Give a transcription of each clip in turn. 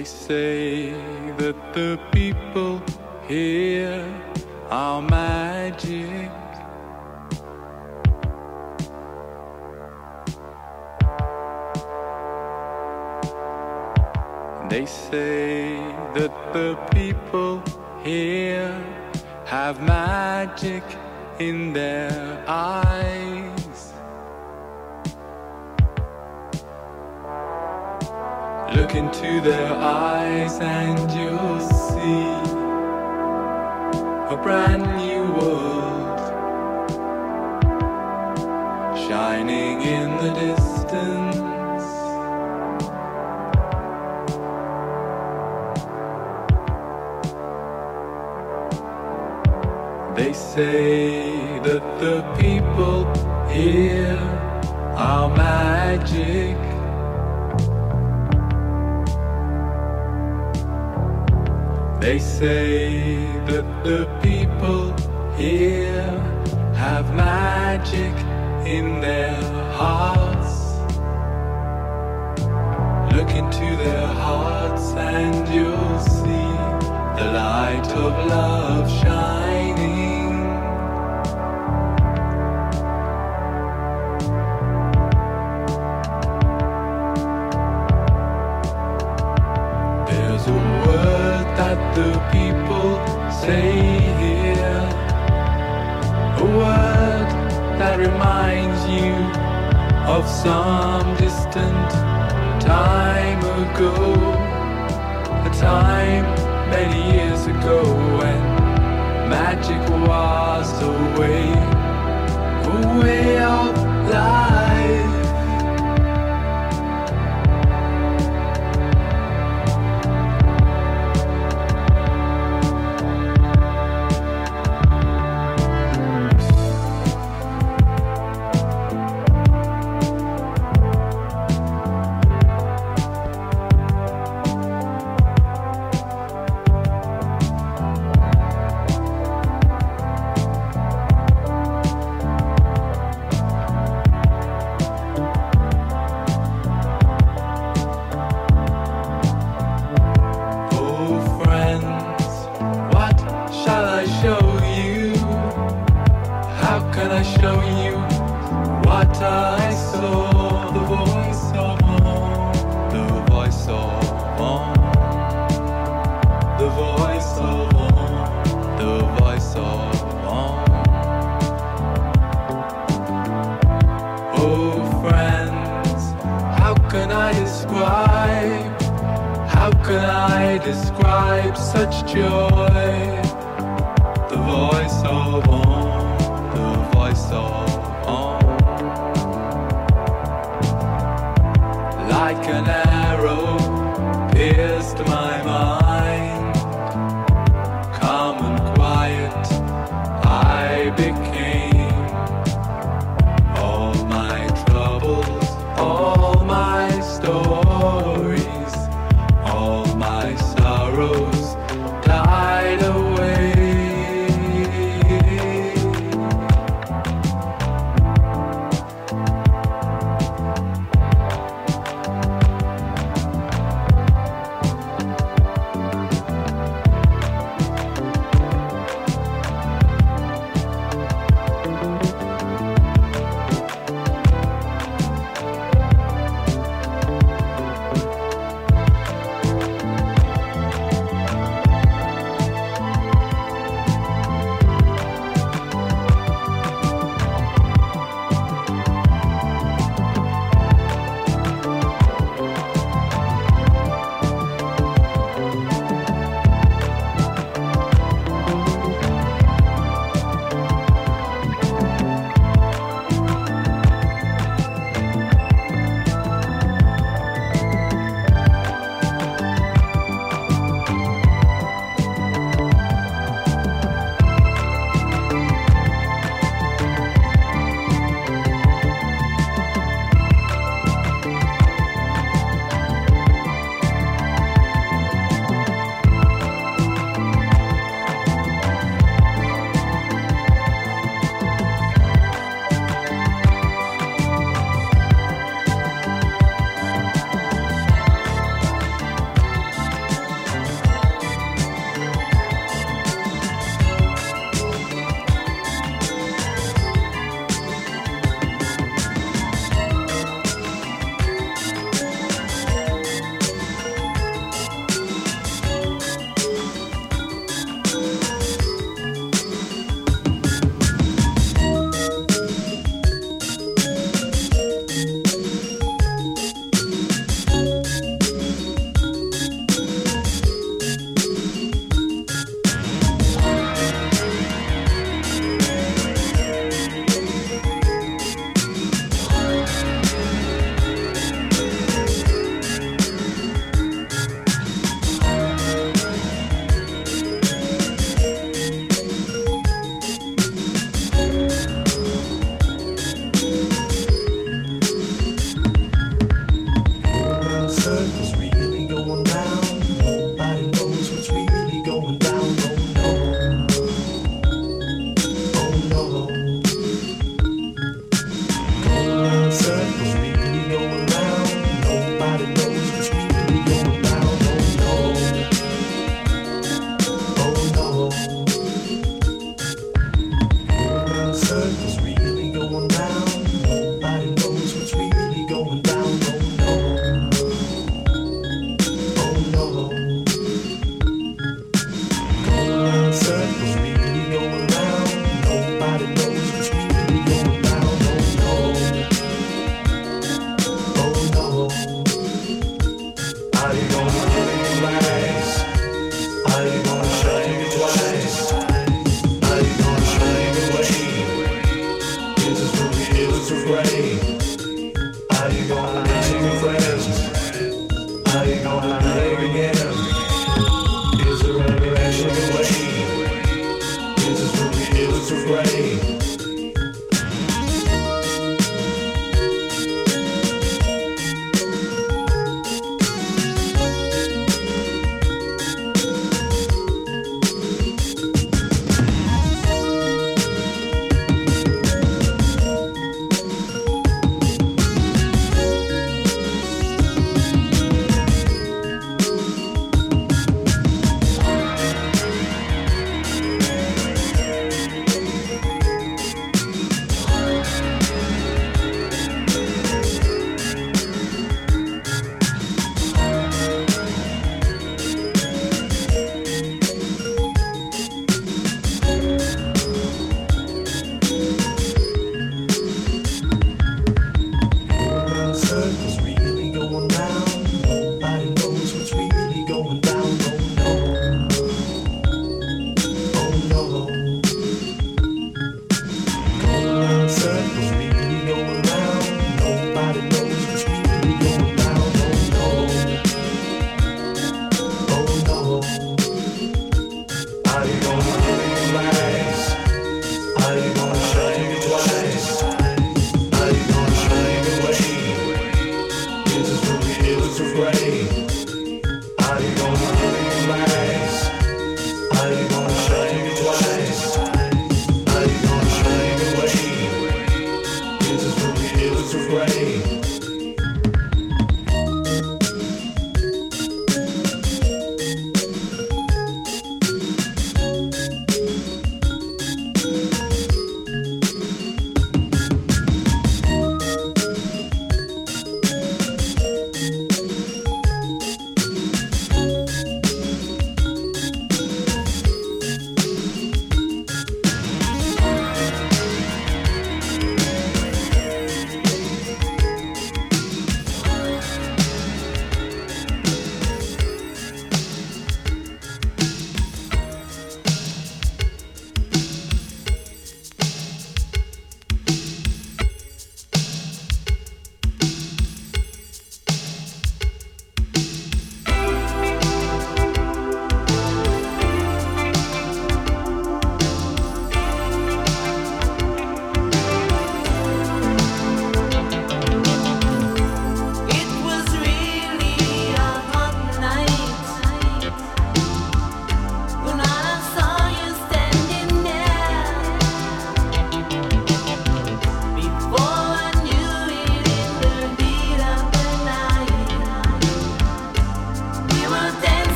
They say that the people here are magic. They say that the people here have magic in their eyes. and you'll see. A brand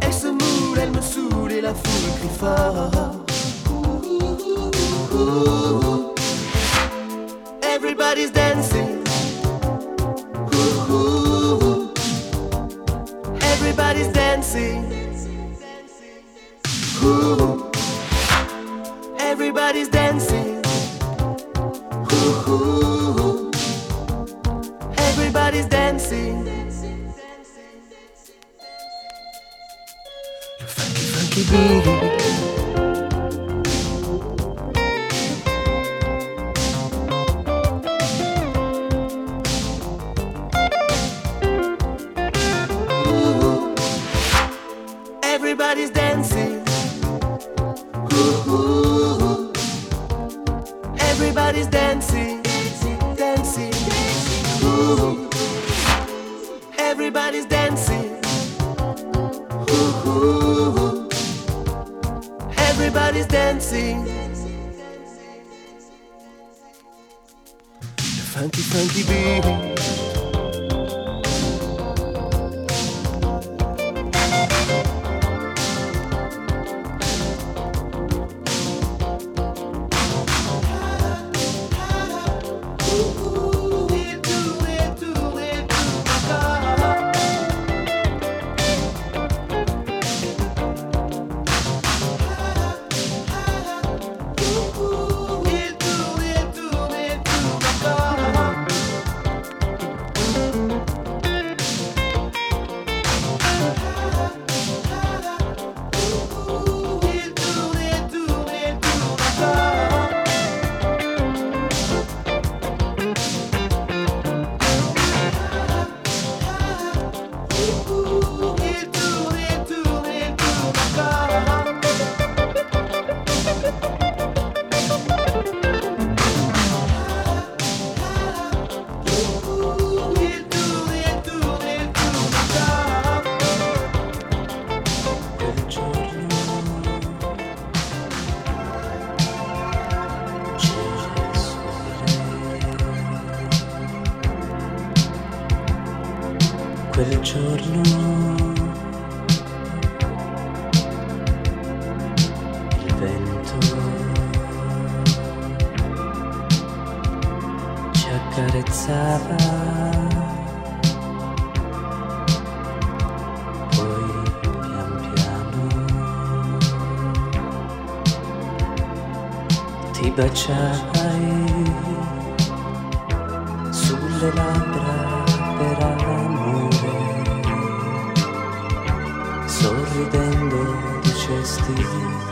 Elle se moule, elle me saoule et la foule crie fort. cosa c'hai sulle labbra per amore sorridendo dicesti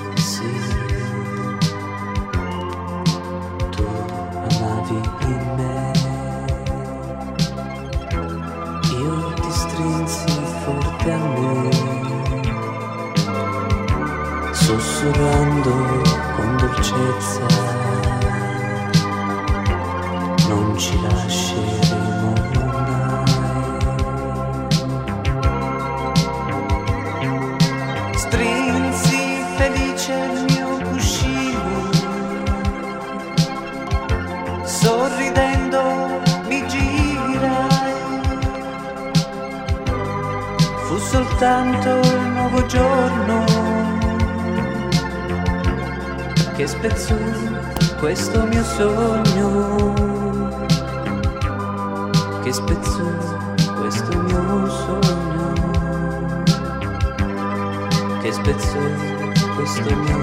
soltanto il nuovo giorno che spezzò questo mio sogno, che spezzò questo mio sogno, che spezzò questo mio sogno.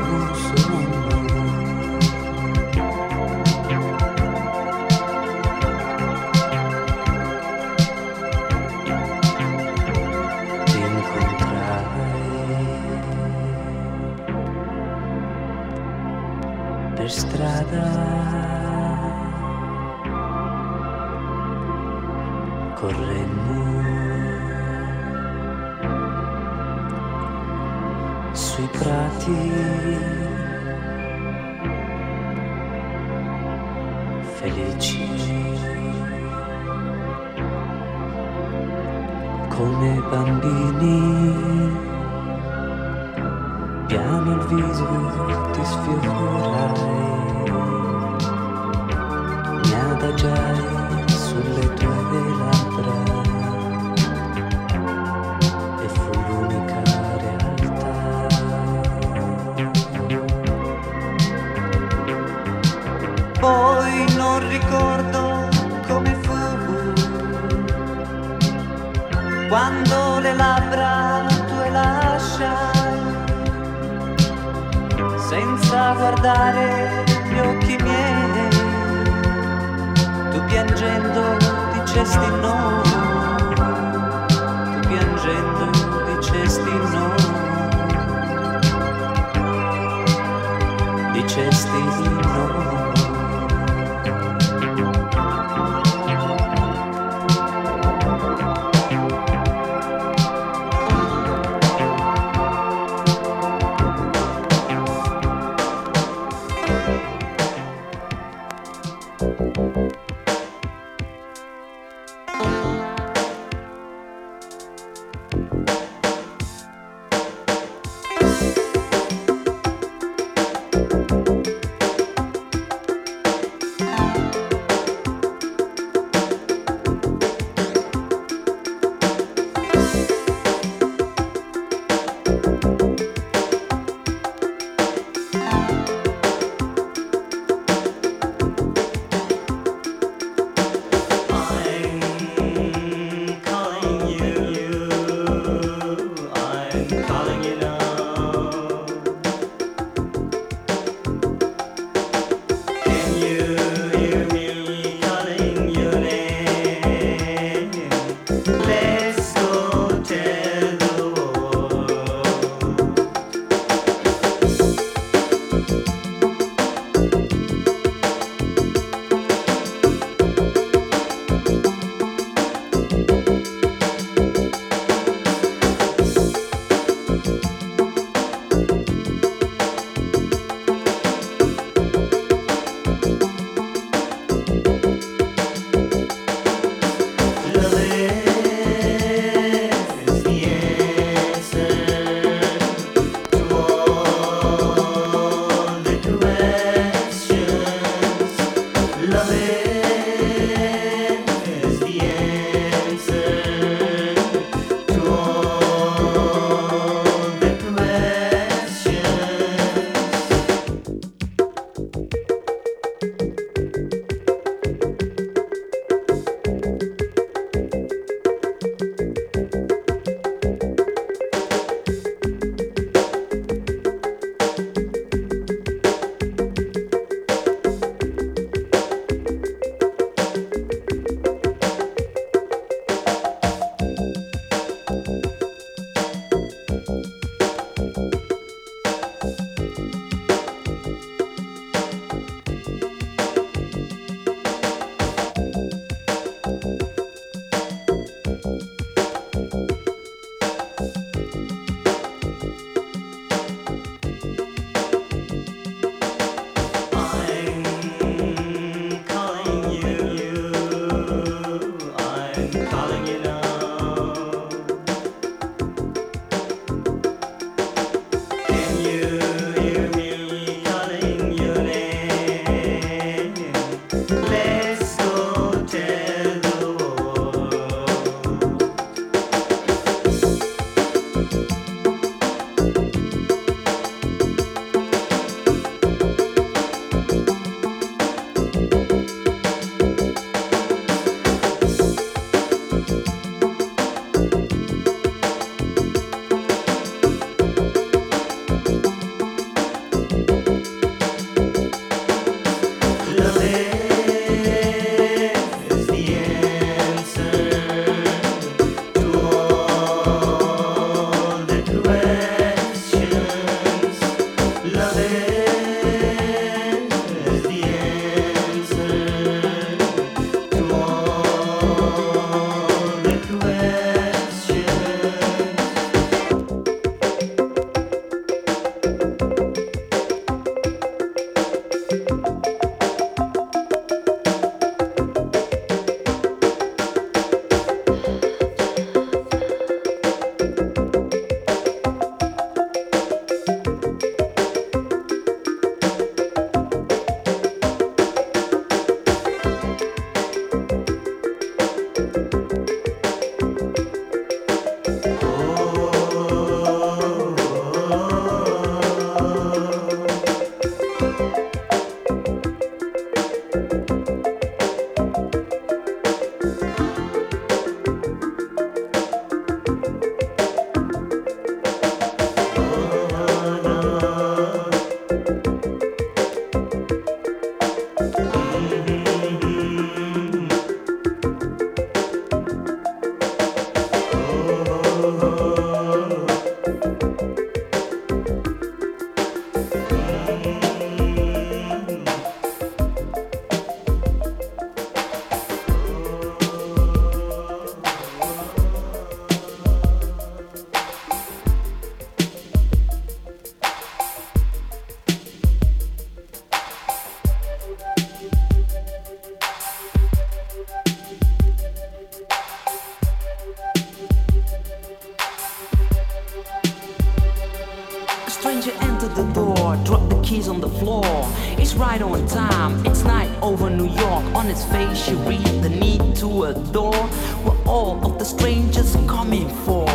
right on time. It's night over New York. On its face, you read the need to adore what all of the strangers coming for.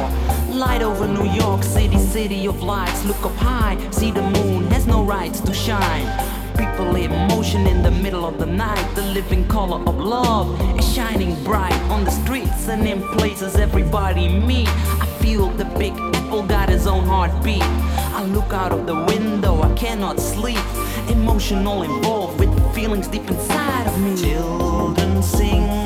Light over New York City, city of lights. Look up high, see the moon has no rights to shine. People in motion in the middle of the night. The living color of love is shining bright on the streets and in places everybody meet. I feel the big apple got his own heartbeat. I look out of the window, I cannot sleep emotional involved with feelings deep inside of me. Children sing.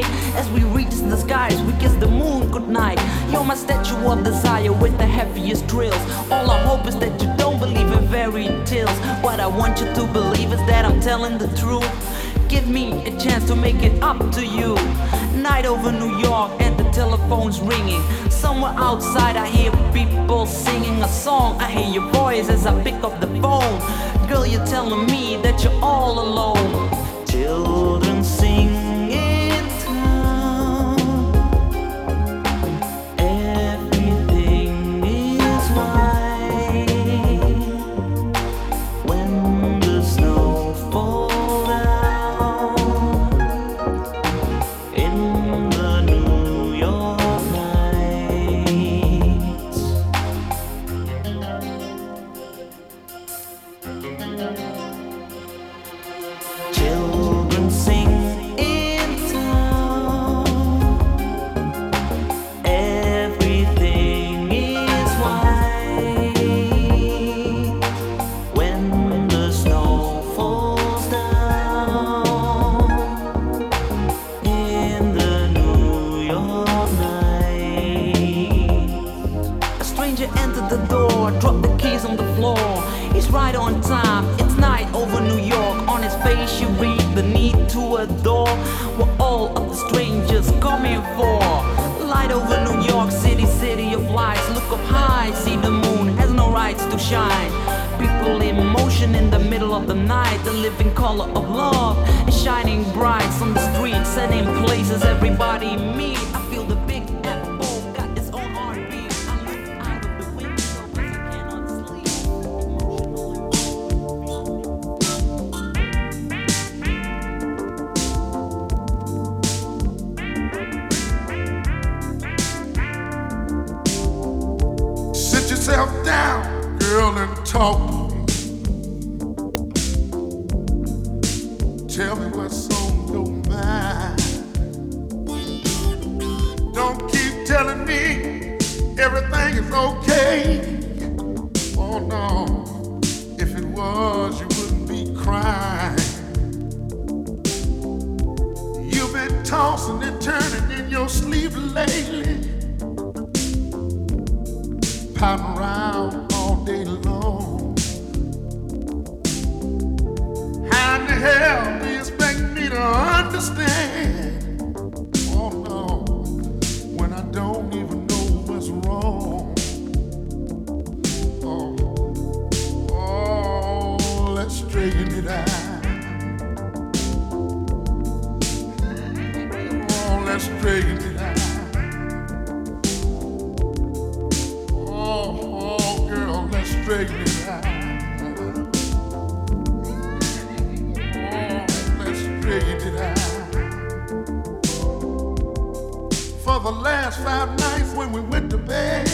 as we reach the skies. We kiss the moon goodnight. You're my statue of desire with the heaviest drills. All I hope is that you don't believe in fairy tales. What I want you to believe is that I'm telling the truth. Give me a chance to make it up to you. Night over New York and the telephone's ringing. Somewhere outside, I hear people singing a song. I hear your voice as I pick up the phone. Girl, you're telling me that you're all alone. Children. lately. Pound around all day long. How in the hell do you expect me to understand? Oh no, when I don't even know what's wrong. Oh, oh, let's straighten it out. Oh, straight Let's. For the last five nights when we went to bed,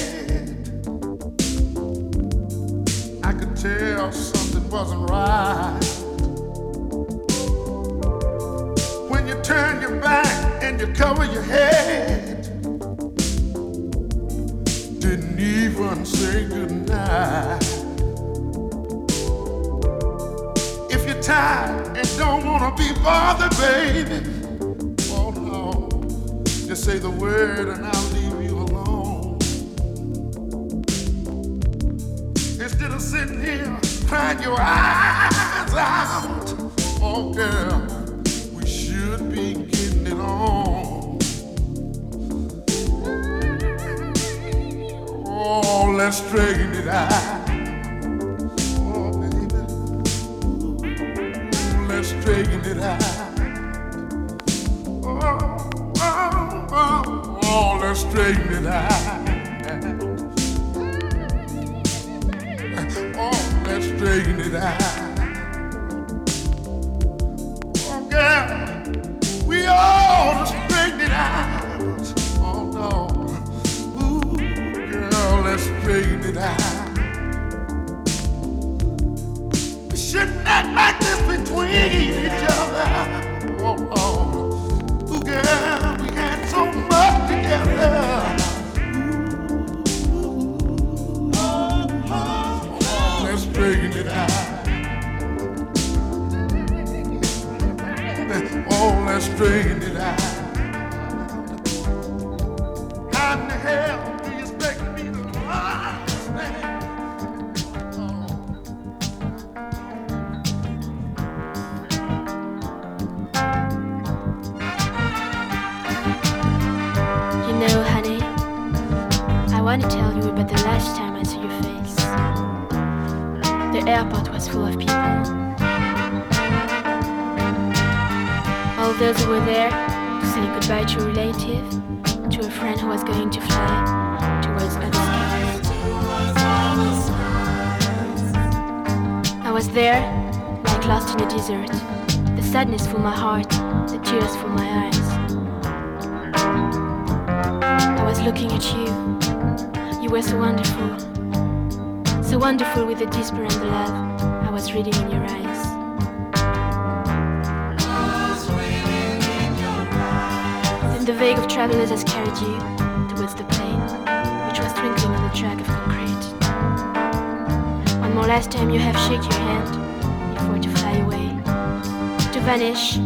I could tell something wasn't right. When you turn your back and you cover your head even say goodnight. If you're tired and don't wanna be bothered, baby, oh no, just say the word and I'll leave you alone. Instead of sitting here crying your eyes out, oh girl. and straighten it out. Oh, baby. Ooh, let's straighten it out. Oh, oh, oh, oh, let's straighten it out. Oh, let's straighten it out. Oh, girl, we all straighten it out. those who were there to say goodbye to a relative, to a friend who was going to fly towards other skies. I was there, like lost in a desert, the sadness for my heart, the tears for my eyes. I was looking at you, you were so wonderful, so wonderful with the despair and the love I was reading in your eyes. the vague of travelers has carried you towards the plane, which was twinkling on the track of concrete. One more last time you have shake your hand before to fly away, to vanish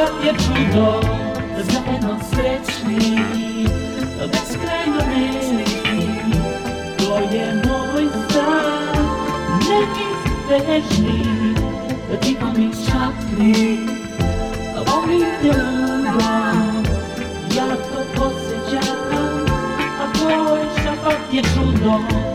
život je čudo, zajedno srećni, beskrajno neki. To je moj san, ti tiho mi šapni, volim te ljubav, ja to posjećam, a tvoj šapak je čudo,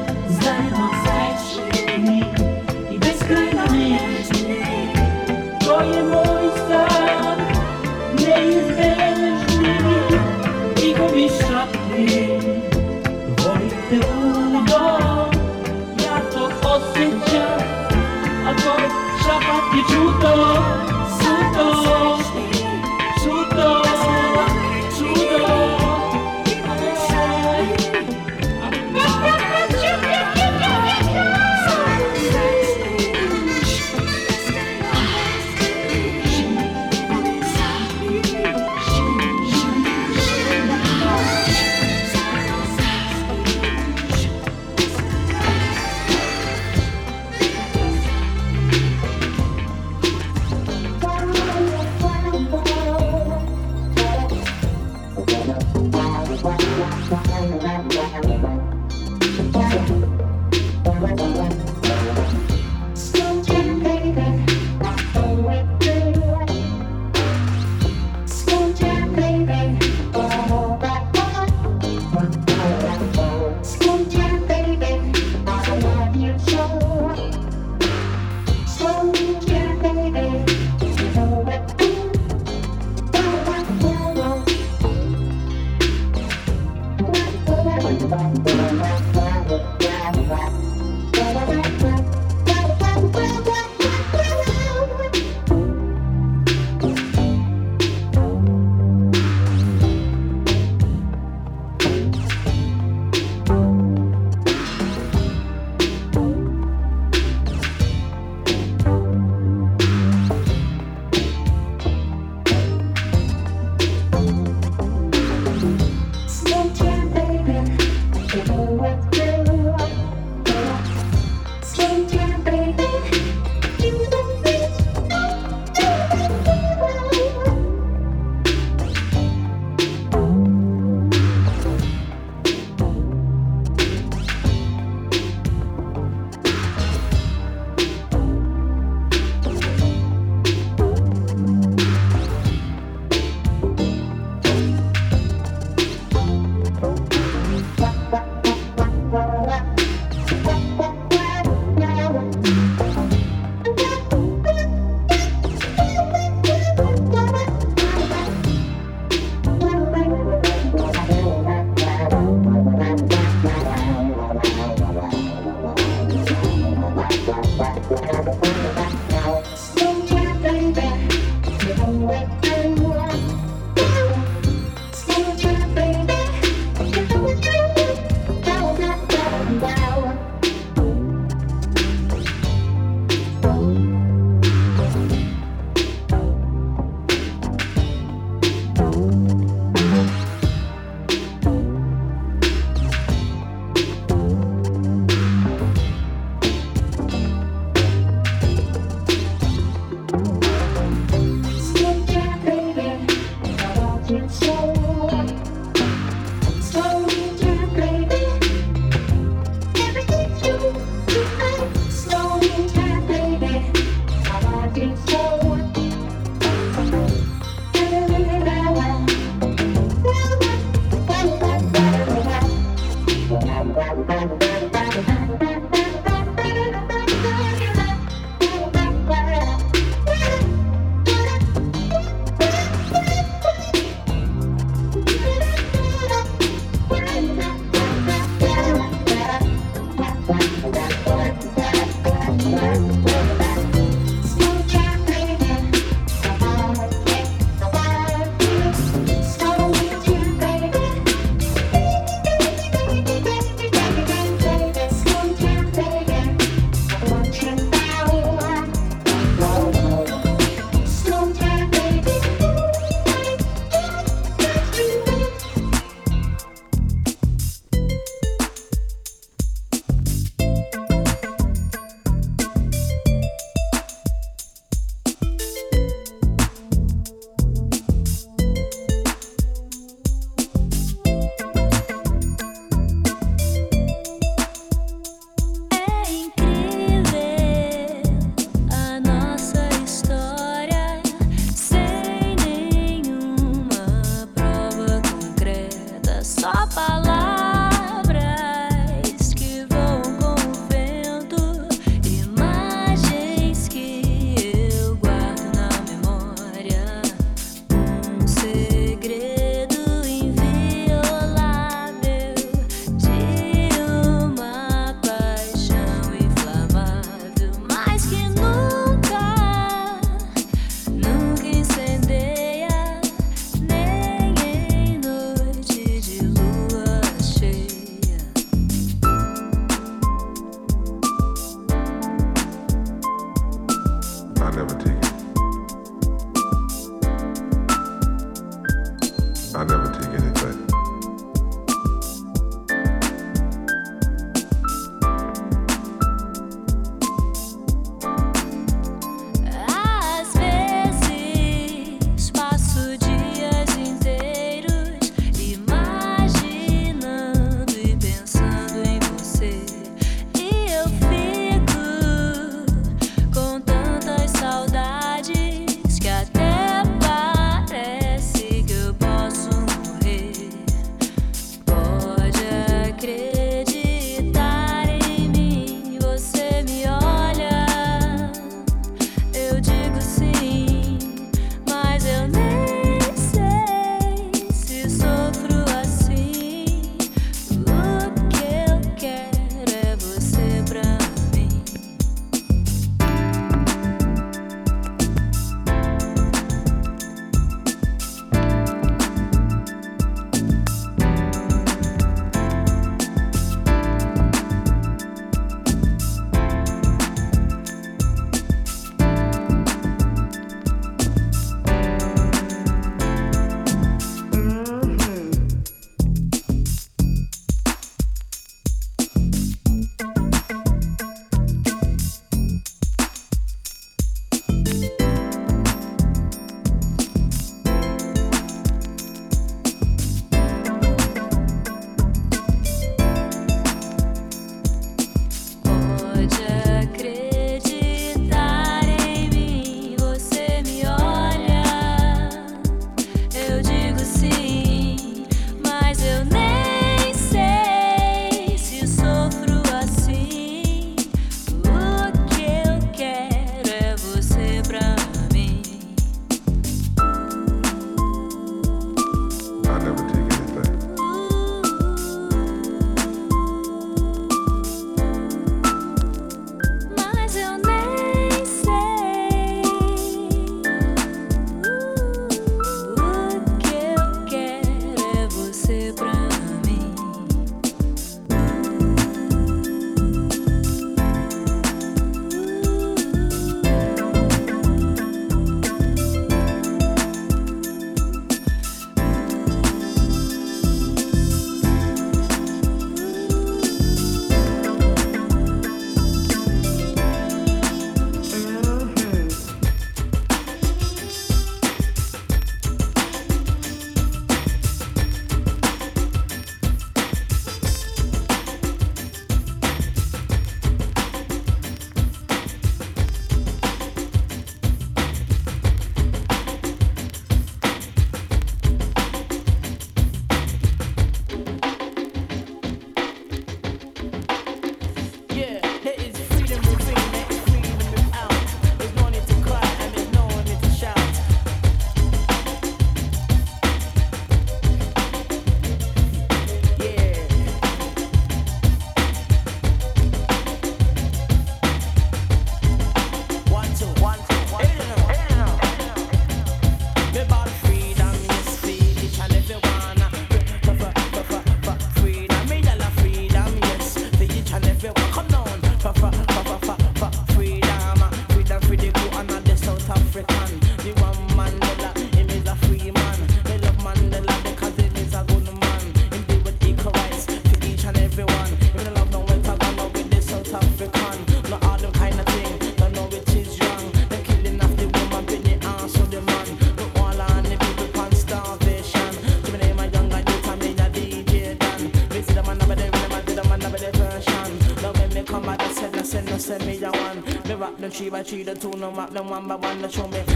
she, but cheat the two, no map them one by one, that show me.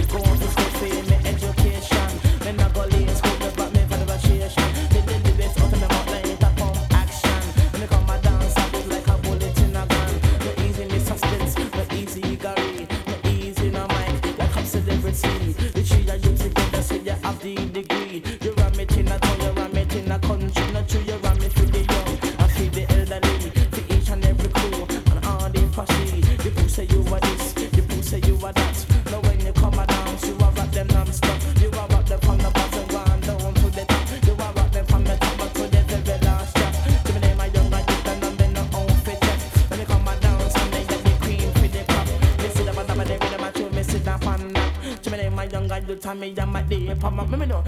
and me and my day for my me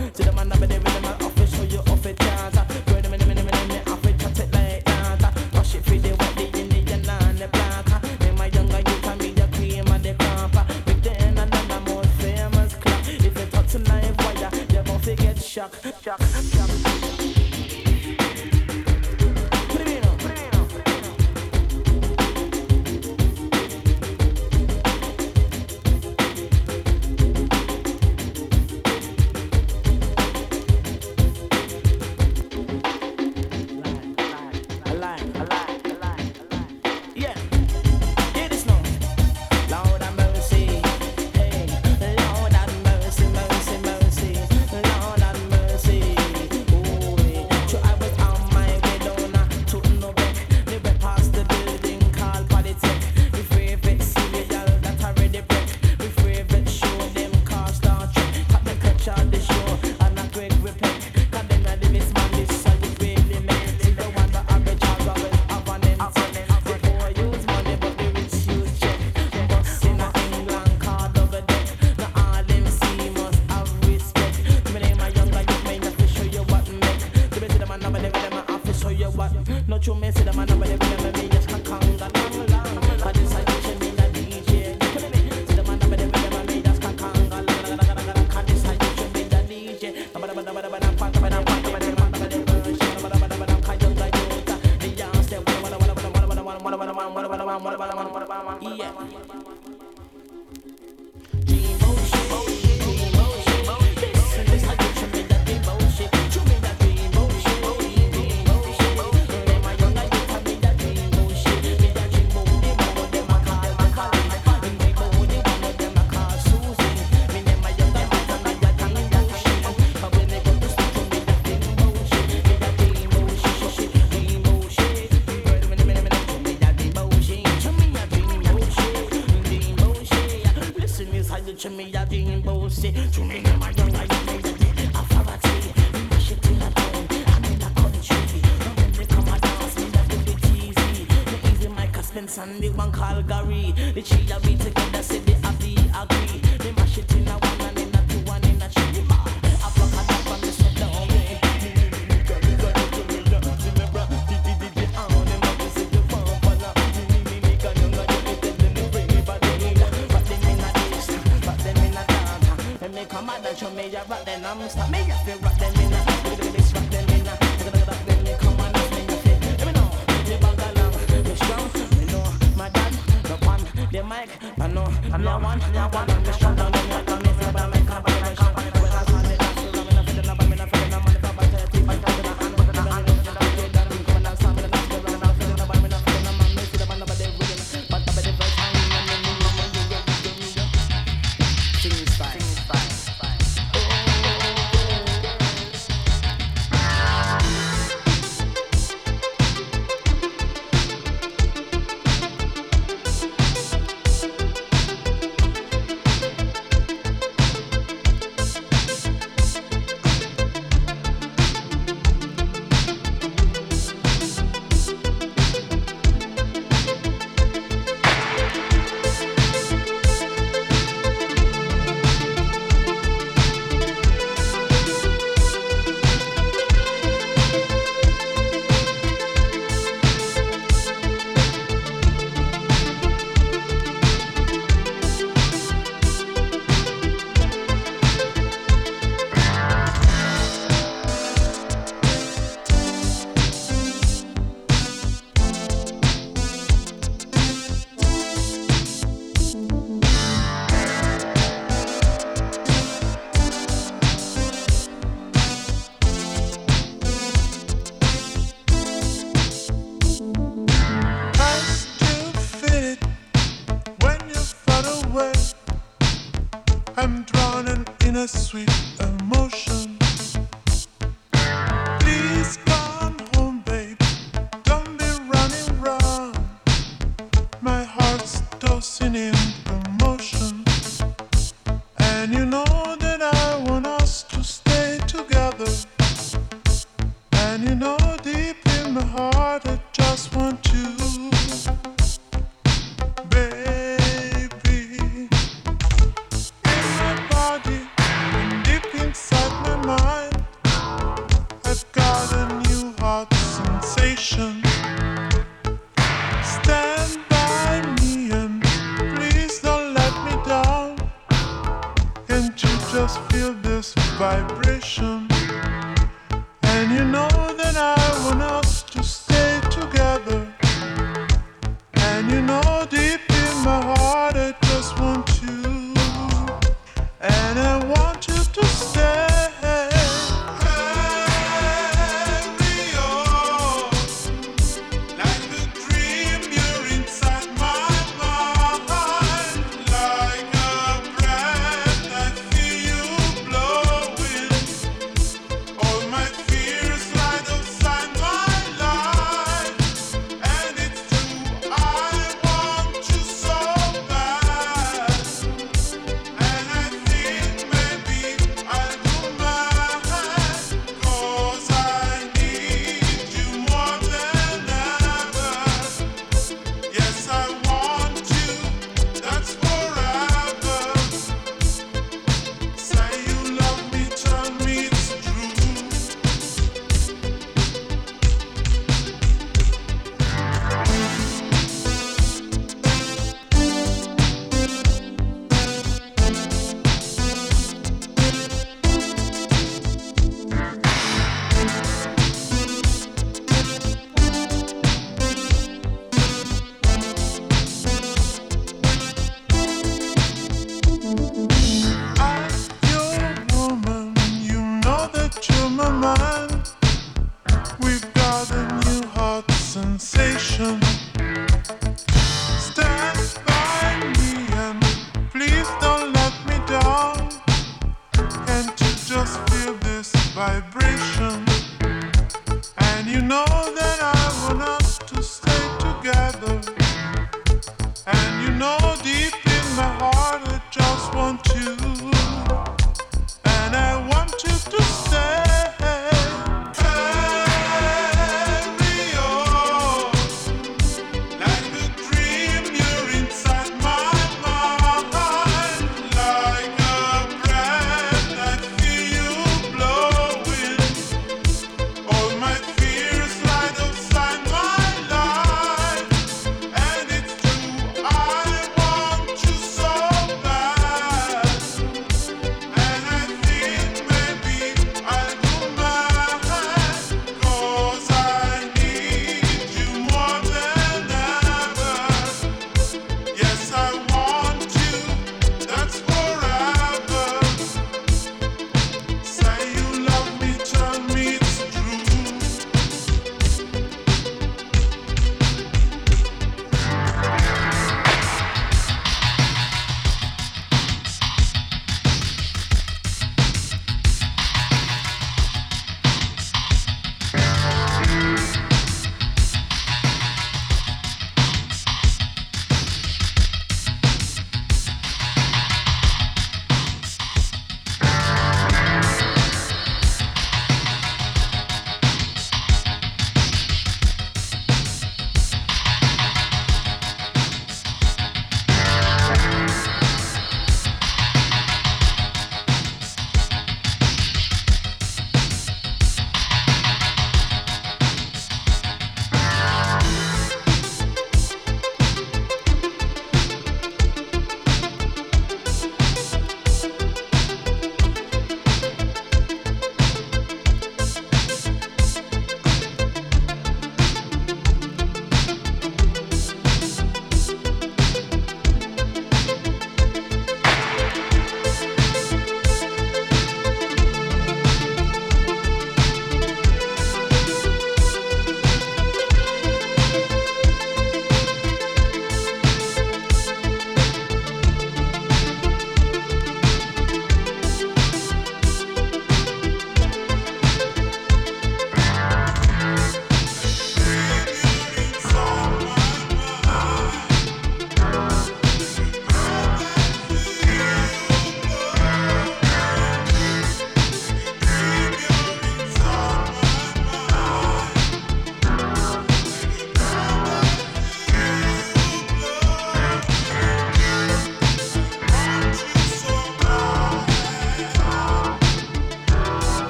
to me, my young, I am authority. I should be like, I'm in a country. Don't let me come and dance, me that it be easy. The easy mic, Spence and the one Calgary. The cheetah be together.